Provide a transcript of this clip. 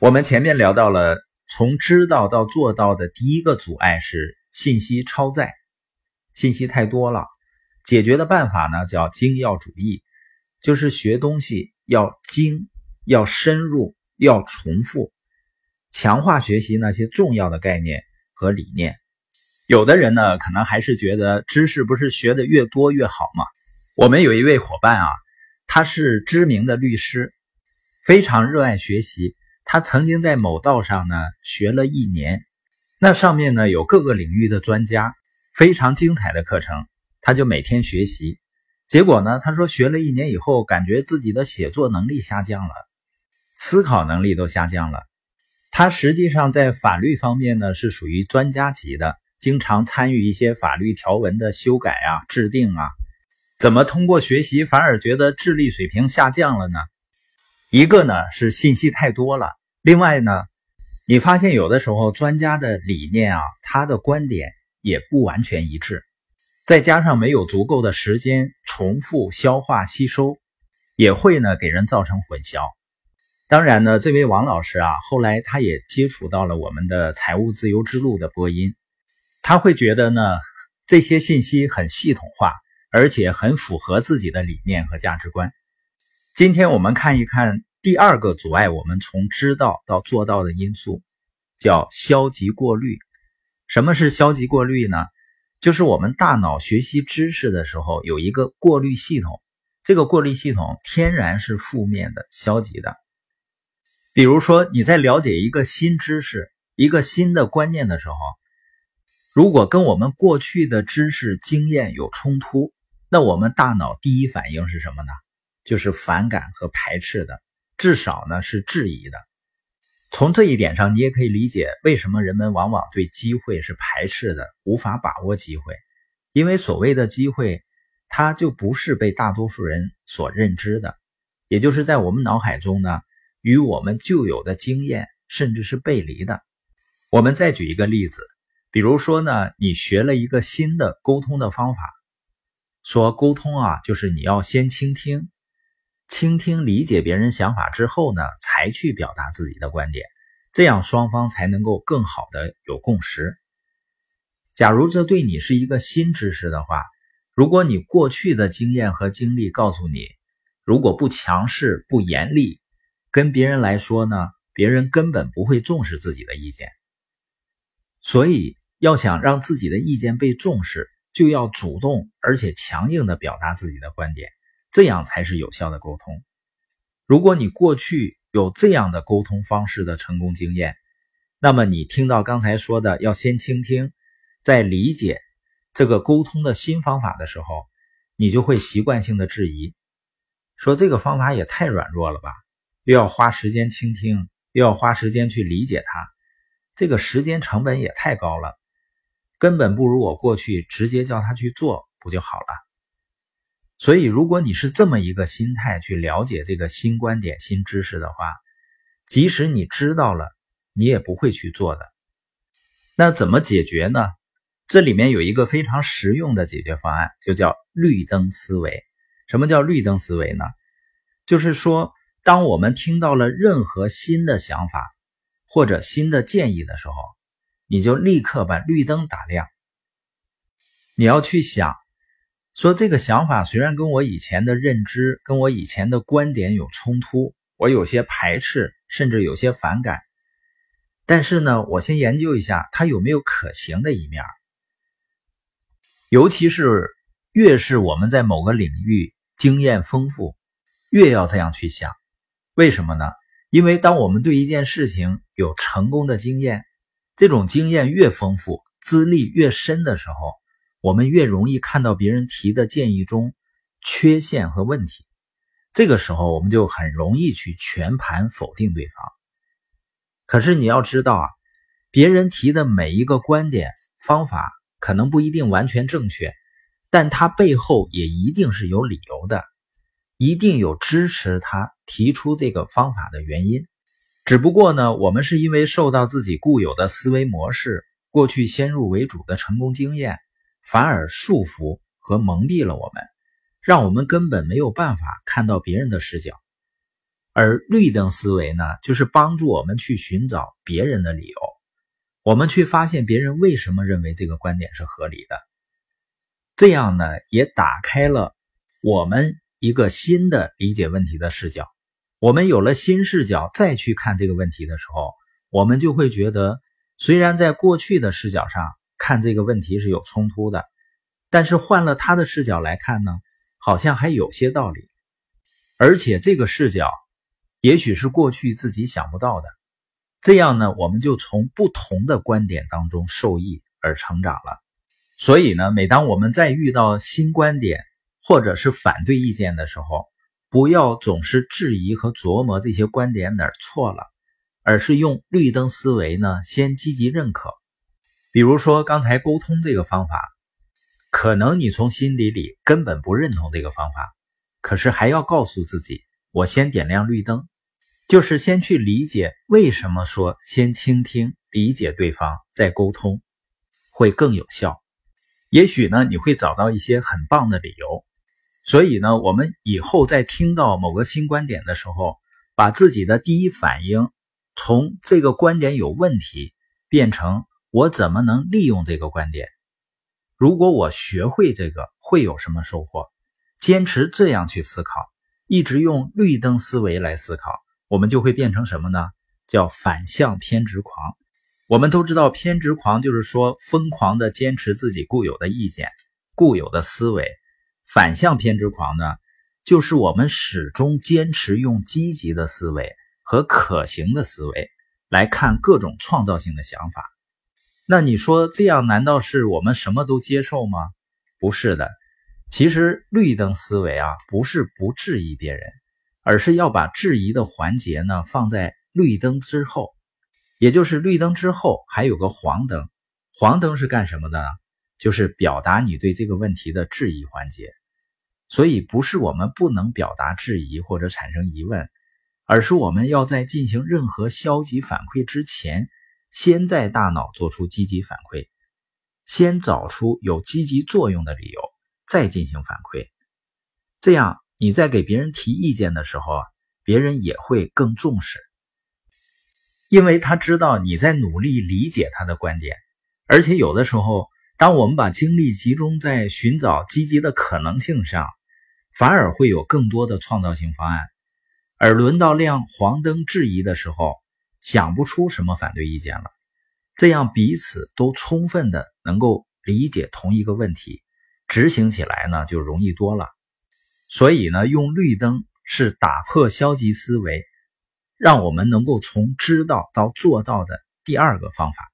我们前面聊到了，从知道到做到的第一个阻碍是信息超载，信息太多了。解决的办法呢，叫精要主义，就是学东西要精、要深入、要重复，强化学习那些重要的概念和理念。有的人呢，可能还是觉得知识不是学的越多越好嘛。我们有一位伙伴啊，他是知名的律师，非常热爱学习。他曾经在某道上呢学了一年，那上面呢有各个领域的专家，非常精彩的课程，他就每天学习。结果呢，他说学了一年以后，感觉自己的写作能力下降了，思考能力都下降了。他实际上在法律方面呢是属于专家级的，经常参与一些法律条文的修改啊、制定啊。怎么通过学习反而觉得智力水平下降了呢？一个呢是信息太多了。另外呢，你发现有的时候专家的理念啊，他的观点也不完全一致，再加上没有足够的时间重复消化吸收，也会呢给人造成混淆。当然呢，这位王老师啊，后来他也接触到了我们的财务自由之路的播音，他会觉得呢这些信息很系统化，而且很符合自己的理念和价值观。今天我们看一看。第二个阻碍我们从知道到做到的因素，叫消极过滤。什么是消极过滤呢？就是我们大脑学习知识的时候有一个过滤系统，这个过滤系统天然是负面的、消极的。比如说你在了解一个新知识、一个新的观念的时候，如果跟我们过去的知识经验有冲突，那我们大脑第一反应是什么呢？就是反感和排斥的。至少呢是质疑的。从这一点上，你也可以理解为什么人们往往对机会是排斥的，无法把握机会。因为所谓的机会，它就不是被大多数人所认知的，也就是在我们脑海中呢，与我们旧有的经验甚至是背离的。我们再举一个例子，比如说呢，你学了一个新的沟通的方法，说沟通啊，就是你要先倾听。倾听、理解别人想法之后呢，才去表达自己的观点，这样双方才能够更好的有共识。假如这对你是一个新知识的话，如果你过去的经验和经历告诉你，如果不强势、不严厉，跟别人来说呢，别人根本不会重视自己的意见。所以，要想让自己的意见被重视，就要主动而且强硬的表达自己的观点。这样才是有效的沟通。如果你过去有这样的沟通方式的成功经验，那么你听到刚才说的要先倾听，再理解这个沟通的新方法的时候，你就会习惯性的质疑，说这个方法也太软弱了吧，又要花时间倾听，又要花时间去理解它，这个时间成本也太高了，根本不如我过去直接叫他去做不就好了。所以，如果你是这么一个心态去了解这个新观点、新知识的话，即使你知道了，你也不会去做的。那怎么解决呢？这里面有一个非常实用的解决方案，就叫绿灯思维。什么叫绿灯思维呢？就是说，当我们听到了任何新的想法或者新的建议的时候，你就立刻把绿灯打亮。你要去想。说这个想法虽然跟我以前的认知、跟我以前的观点有冲突，我有些排斥，甚至有些反感，但是呢，我先研究一下它有没有可行的一面。尤其是越是我们在某个领域经验丰富，越要这样去想。为什么呢？因为当我们对一件事情有成功的经验，这种经验越丰富、资历越深的时候。我们越容易看到别人提的建议中缺陷和问题，这个时候我们就很容易去全盘否定对方。可是你要知道啊，别人提的每一个观点、方法可能不一定完全正确，但他背后也一定是有理由的，一定有支持他提出这个方法的原因。只不过呢，我们是因为受到自己固有的思维模式、过去先入为主的成功经验。反而束缚和蒙蔽了我们，让我们根本没有办法看到别人的视角。而绿灯思维呢，就是帮助我们去寻找别人的理由，我们去发现别人为什么认为这个观点是合理的。这样呢，也打开了我们一个新的理解问题的视角。我们有了新视角，再去看这个问题的时候，我们就会觉得，虽然在过去的视角上看这个问题是有冲突的，但是换了他的视角来看呢，好像还有些道理。而且这个视角，也许是过去自己想不到的。这样呢，我们就从不同的观点当中受益而成长了。所以呢，每当我们在遇到新观点或者是反对意见的时候，不要总是质疑和琢磨这些观点哪儿错了，而是用绿灯思维呢，先积极认可。比如说刚才沟通这个方法，可能你从心底里根本不认同这个方法，可是还要告诉自己，我先点亮绿灯，就是先去理解为什么说先倾听、理解对方再沟通会更有效。也许呢，你会找到一些很棒的理由，所以呢，我们以后在听到某个新观点的时候，把自己的第一反应从这个观点有问题，变成我怎么能利用这个观点？如果我学会这个，会有什么收获？坚持这样去思考，一直用绿灯思维来思考，我们就会变成什么呢？叫反向偏执狂。我们都知道，偏执狂就是说疯狂的坚持自己固有的意见、固有的思维。反向偏执狂呢，就是我们始终坚持用积极的思维和可行的思维来看各种创造性的想法。那你说这样难道是我们什么都接受吗？不是的。其实绿灯思维啊，不是不质疑别人，而是要把质疑的环节呢放在绿灯之后。也就是绿灯之后还有个黄灯，黄灯是干什么的呢？就是表达你对这个问题的质疑环节。所以不是我们不能表达质疑或者产生疑问，而是我们要在进行任何消极反馈之前，先在大脑做出积极反馈，先找出有积极作用的理由，再进行反馈。这样你在给别人提意见的时候啊，别人也会更重视。因为他知道你在努力理解他的观点，而且有的时候，当我们把精力集中在寻找积极的可能性上，反而会有更多的创造性方案。而轮到亮黄灯质疑的时候，想不出什么反对意见了。这样彼此都充分的能够理解同一个问题，执行起来呢就容易多了。所以呢，用绿灯是打破消极思维。让我们能够从知道到做到的第二个方法。